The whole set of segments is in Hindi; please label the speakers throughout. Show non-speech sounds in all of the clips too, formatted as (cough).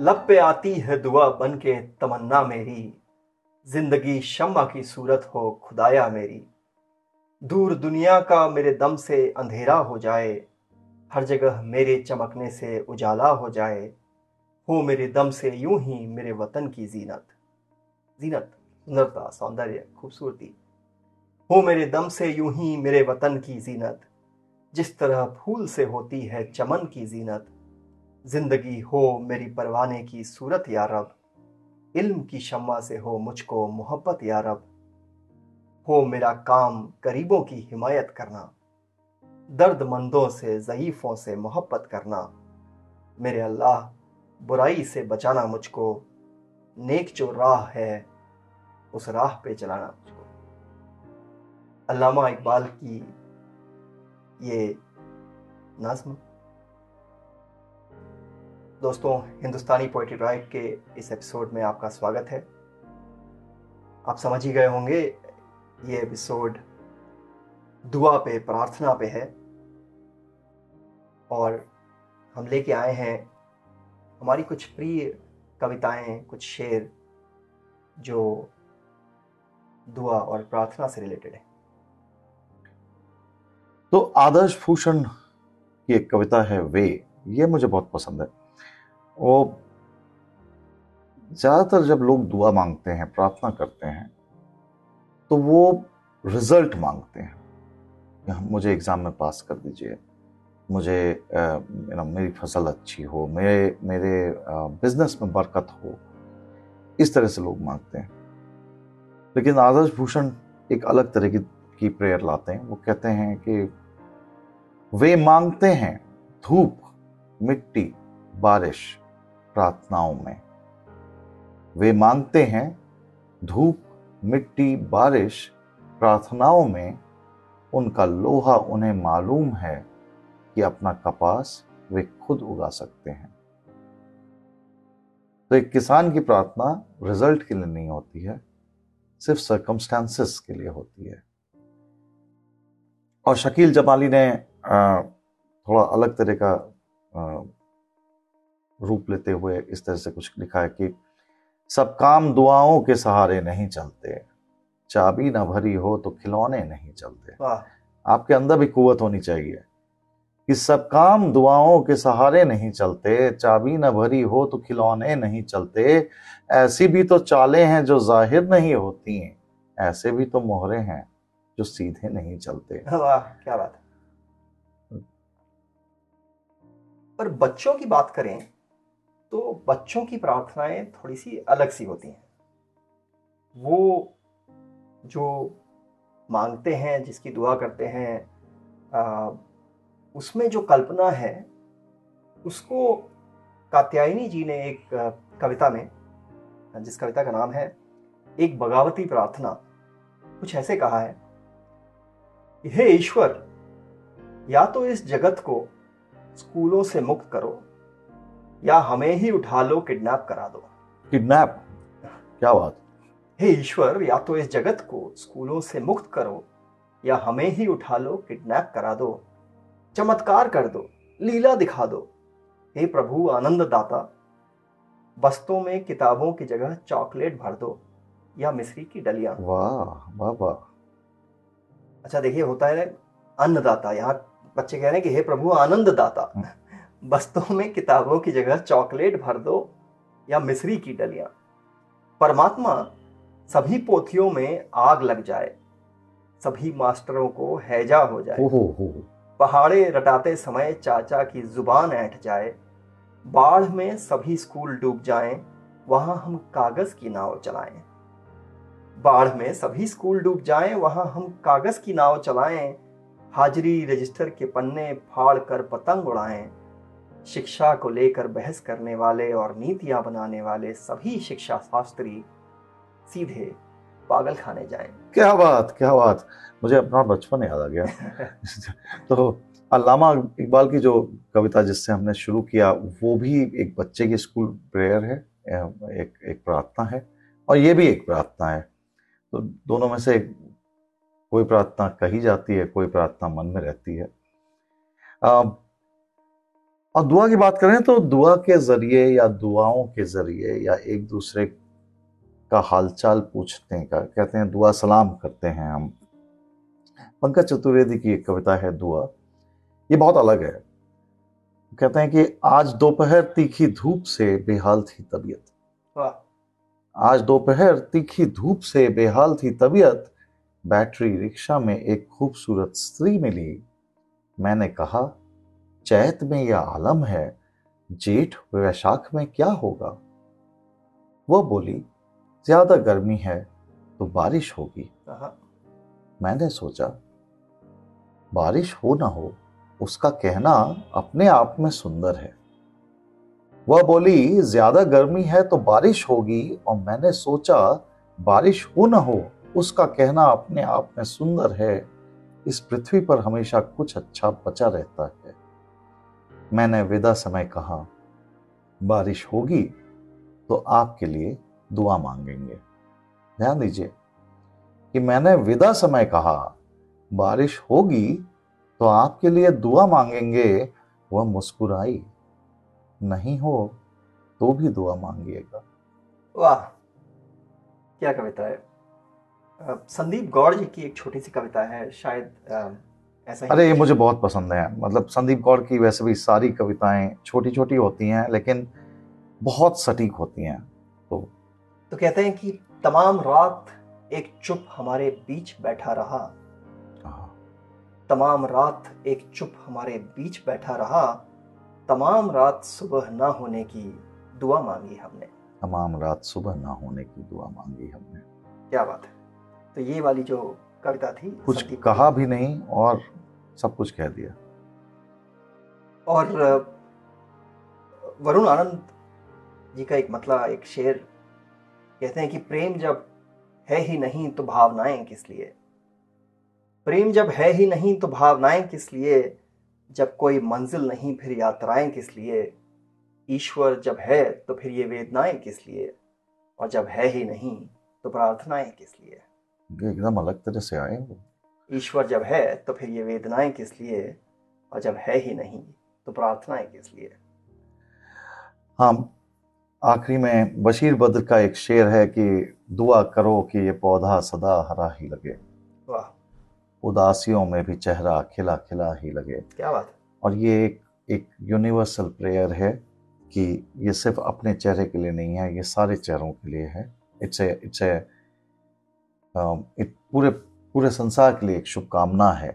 Speaker 1: लब पे आती है दुआ बन के, तमन्ना मेरी। ज़िंदगी शम्मा की सूरत हो, खुदाया मेरी। दूर दुनिया का मेरे दम से अंधेरा हो जाए, हर जगह मेरे चमकने से उजाला हो जाए, हो मेरे दम से यूँ ही मेरे वतन की जीनत। जीनत, सुंदरता, सौंदर्य, खूबसूरती। हो मेरे दम से यूँ ही मेरे वतन की जीनत, जिस तरह फूल से होती है चमन की जीनत। ज़िंदगी हो मेरी परवाने की सूरत, या रब। इल्म की शम्मा से हो मुझको मोहब्बत, या रब। हो मेरा काम गरीबों की हिमायत करना। दर्दमंदों से, ज़यीफ़ों से मोहब्बत करना। मेरे अल्लाह, बुराई से बचाना मुझको। नेक जो राह है, उस राह पे चलाना मुझको। अल्लामा इकबाल की ये नज्म। दोस्तों, हिंदुस्तानी पोइट्री राइट के इस एपिसोड में आपका स्वागत है। आप समझ ही गए होंगे, ये एपिसोड दुआ पे, प्रार्थना पे है। और हम लेके आए हैं हमारी कुछ प्रिय कविताएँ, कुछ शेर, जो दुआ और प्रार्थना से रिलेटेड है।
Speaker 2: तो आदर्श भूषण की एक कविता है वे, ये मुझे बहुत पसंद है। वो ज़्यादातर जब लोग दुआ मांगते हैं, प्रार्थना करते हैं तो वो रिज़ल्ट मांगते हैं कि मुझे एग्ज़ाम में पास कर दीजिए। मुझे नो मेरी फ़सल अच्छी हो, मेरे मेरे बिज़नेस में बरकत हो। इस तरह से लोग मांगते हैं। लेकिन आदर्श भूषण एक अलग तरह की की प्रेयर लाते हैं। वो कहते हैं कि वे मांगते हैं धूप, मिट्टी, बारिश प्रार्थनाओं में। वे मांगते हैं, धूप, मिट्टी, बारिश, प्रार्थनाओं में उनका लोहा उन्हें मालूम है कि अपना कपास वे खुद उगा सकते हैं। तो एक किसान की प्रार्थना रिज़ल्ट के लिए नहीं होती है, सिर्फ़ सर्कमस्टांसिस के लिए होती है। और शकील जमाली ने थोड़ा अलग तरह का रूप लेते हुए इस तरह से कुछ लिखा है कि सब काम दुआओं के सहारे नहीं चलते। चाबी ना भरी हो तो खिलौने नहीं चलते। आपके अंदर भी कुवत होनी चाहिए कि सब काम दुआओं के सहारे नहीं चलते चाबी न भरी हो तो खिलौने नहीं चलते। ऐसी भी तो चालें हैं जो ज़ाहिर नहीं होती हैं ऐसे भी तो मोहरे हैं जो सीधे नहीं चलते। (laughs)
Speaker 1: वाह क्या बात है। पर बच्चों की बात करें तो बच्चों की प्रार्थनाएँ थोड़ी सी अलग सी होती हैं। वो जो मांगते हैं जिसकी दुआ करते हैं आ, उसमें जो कल्पना है उसको कात्यायनी जी ने एक कविता में जिस कविता का नाम है एक बगावती प्रार्थना कुछ ऐसे कहा है हे ईश्वर या तो इस जगत को स्कूलों से मुक्त करो या हमें ही उठा लो किडनैप करा दो।
Speaker 2: किडनैप? क्या बात।
Speaker 1: हे ईश्वर या तो इस जगत को स्कूलों से मुक्त करो या हमें ही उठा लो किडनैप करा दो। चमत्कार कर दो लीला दिखा दो। हे प्रभु आनंद दाता बस्तों में किताबों की जगह चॉकलेट भर दो या मिश्री की डलिया।
Speaker 2: वाह वाह वाह।
Speaker 1: अच्छा देखिए होता है अन्नदाता। यहाँ बच्चे कह रहे हैं कि हे प्रभु आनंद दाता। हम्म। बस्तों में किताबों की जगह चॉकलेट भर दो या मिश्री की डलिया। परमात्मा सभी पोथियों में आग लग जाए सभी मास्टरों को हैजा हो जाए।
Speaker 2: हो, हो, हो।
Speaker 1: पहाड़े रटाते समय चाचा की ज़ुबान ऐठ जाए बाढ़ में सभी स्कूल डूब जाएँ वहाँ हम कागज़ की नाव चलाएँ। बाढ़ में सभी स्कूल डूब जाएँ वहाँ हम कागज़ की नाव चलाएँ हाजिरी रजिस्टर के पन्ने फाड़ कर पतंग उड़ाएँ शिक्षा को लेकर बहस करने वाले और नीतियाँ बनाने वाले सभी शिक्षा शास्त्री सीधे पागल खाने जाएँ।
Speaker 2: क्या बात क्या बात। मुझे अपना बचपन याद आ गया। (laughs) तो अल्लामा इकबाल की जो कविता जिससे हमने शुरू किया वो भी एक बच्चे की स्कूल प्रेयर है एक एक प्रार्थना है और ये भी एक प्रार्थना है। तो दोनों में से कोई प्रार्थना कही जाती है कोई प्रार्थना मन में रहती है। आ, और दुआ की बात करें तो दुआ के ज़रिए या दुआओं के ज़रिए या एक दूसरे का हालचाल पूछने का कहते हैं दुआ सलाम करते हैं हम। पंकज चतुर्वेदी की एक कविता है दुआ। ये बहुत अलग है। कहते हैं कि आज दोपहर तीखी धूप से बेहाल थी तबीयत। आज दोपहर तीखी धूप से बेहाल थी तबीयत। बैटरी रिक्शा में एक खूबसूरत स्त्री मिली। मैंने कहा चैत में यह आलम है जेठ वैशाख में क्या होगा? वह बोली ज़्यादा गर्मी है तो बारिश होगी। मैंने सोचा बारिश हो ना हो उसका कहना अपने आप में सुंदर है। वह बोली ज़्यादा गर्मी है तो बारिश होगी। और मैंने सोचा बारिश हो ना हो उसका कहना अपने आप में सुंदर है। इस पृथ्वी पर हमेशा कुछ अच्छा बचा रहता है। मैंने विदा समय कहा, बारिश होगी तो आपके लिए दुआ मांगेंगे। ध्यान दीजिए कि मैंने विदा समय कहा, बारिश होगी तो आपके लिए दुआ मांगेंगे, वह मुस्कुराई, नहीं हो तो भी दुआ मांगिएगा।
Speaker 1: वाह, क्या कविता है। संदीप गौड़ जी की एक छोटी सी कविता है, शायद
Speaker 2: ऐसा अरे ये मुझे बहुत पसंद है। मतलब संदीप गौड़ की वैसे भी सारी कविताएँ छोटी छोटी होती हैं लेकिन बहुत सटीक होती हैं। तो
Speaker 1: तो कहते हैं कि तमाम रात एक चुप हमारे बीच बैठा रहा। हाँ। तमाम रात एक चुप हमारे बीच बैठा रहा। तमाम रात सुबह ना होने की दुआ मांगी हमने।
Speaker 2: तमाम रात सुबह ना होने की दुआ मांगी हमने।
Speaker 1: क्या बात है। तो ये वाली जो कविता थी
Speaker 2: कुछ कहा भी नहीं और सब कुछ कह दिया।
Speaker 1: और वरुण आनंद जी का एक मतलब एक शेर कहते हैं कि प्रेम जब है ही नहीं तो भावनाएँ किस लिए? प्रेम जब है ही नहीं तो भावनाएँ किस लिए? जब कोई मंजिल नहीं फिर यात्राएँ किस लिए? ईश्वर जब है तो फिर ये वेदनाएँ किस लिए? और जब है ही नहीं तो प्रार्थनाएँ किस लिए?
Speaker 2: एकदम अलग तरह से आए वो।
Speaker 1: ईश्वर जब है तो फिर ये वेदनाएँ किस लिए और जब है ही नहीं तो प्रार्थनाएँ किस लिए?
Speaker 2: हाँ आखिरी में बशीर बद्र का एक शेर है कि दुआ करो कि ये पौधा सदा हरा ही लगे। वाह। उदासियों में भी चेहरा खिला खिला ही लगे।
Speaker 1: क्या बात
Speaker 2: और ये एक एक यूनिवर्सल प्रेयर है कि ये सिर्फ़ अपने चेहरे के लिए नहीं है ये सारे चेहरों के लिए है। इट्स ए इट्स ए पूरे पूरे संसार के लिए एक शुभकामना है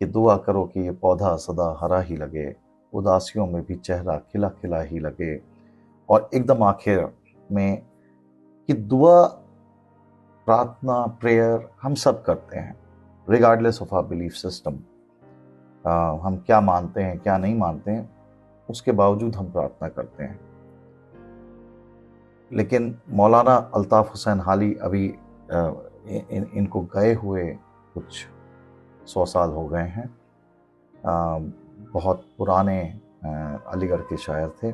Speaker 2: कि दुआ करो कि ये पौधा सदा हरा ही लगे, उदासियों में भी चेहरा खिला खिला ही लगे और एकदम आखिर में कि दुआ, प्रार्थना, प्रेयर हम सब करते हैं regardless of our belief system हम क्या मानते हैं, क्या नहीं मानते हैं, उसके बावजूद हम प्रार्थना करते हैं। लेकिन मौलाना अल्ताफ़ हुसैन हाली अभी इन, इनको गए हुए कुछ सौ साल हो गए हैं। बहुत पुराने अलीगढ़ के शायर थे।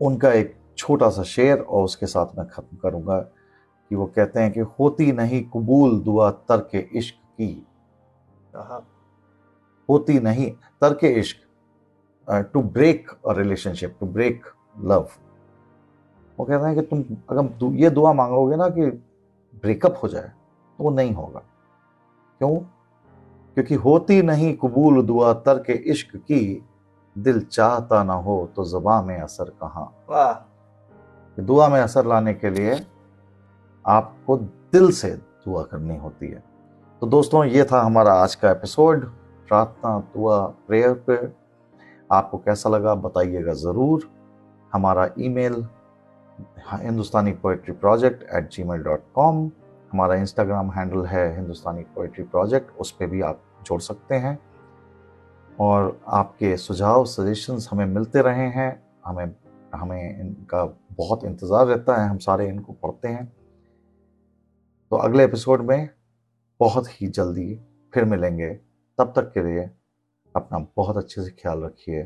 Speaker 2: उनका एक छोटा सा शेर और उसके साथ मैं ख़त्म करूँगा कि वो कहते हैं कि होती नहीं कबूल दुआ तर्क इश्क की। होती नहीं तर्क इश्क to break a relationship to break love वो कहते हैं कि तुम अगर ये दुआ मांगोगे ना कि ब्रेकअप हो जाए तो वो नहीं होगा। क्यों? क्योंकि होती नहीं कबूल दुआ तर के इश्क की। दिल चाहता ना हो तो जबा में असर कहाँ? दुआ में असर लाने के लिए आपको दिल से दुआ करनी होती है। तो दोस्तों ये था हमारा आज का एपिसोड प्रार्थना दुआ प्रेयर पे। आपको कैसा लगा बताइएगा ज़रूर। हमारा email Hindustani poetry project at Gmail dot com हमारा इंस्टाग्राम हैंडल है हिंदुस्तानी पोइट्री प्रोजेक्ट, उस पर भी आप जोड़ सकते हैं। और आपके सुझाव सजेशंस हमें मिलते रहे हैं। हमें हमें इनका बहुत इंतज़ार रहता है, हम सारे इनको पढ़ते हैं। तो अगले एपिसोड में बहुत ही जल्दी फिर मिलेंगे। तब तक के लिए अपना बहुत अच्छे से ख्याल रखिए।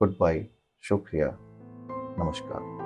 Speaker 2: गुड बाय शुक्रिया, नमस्कार।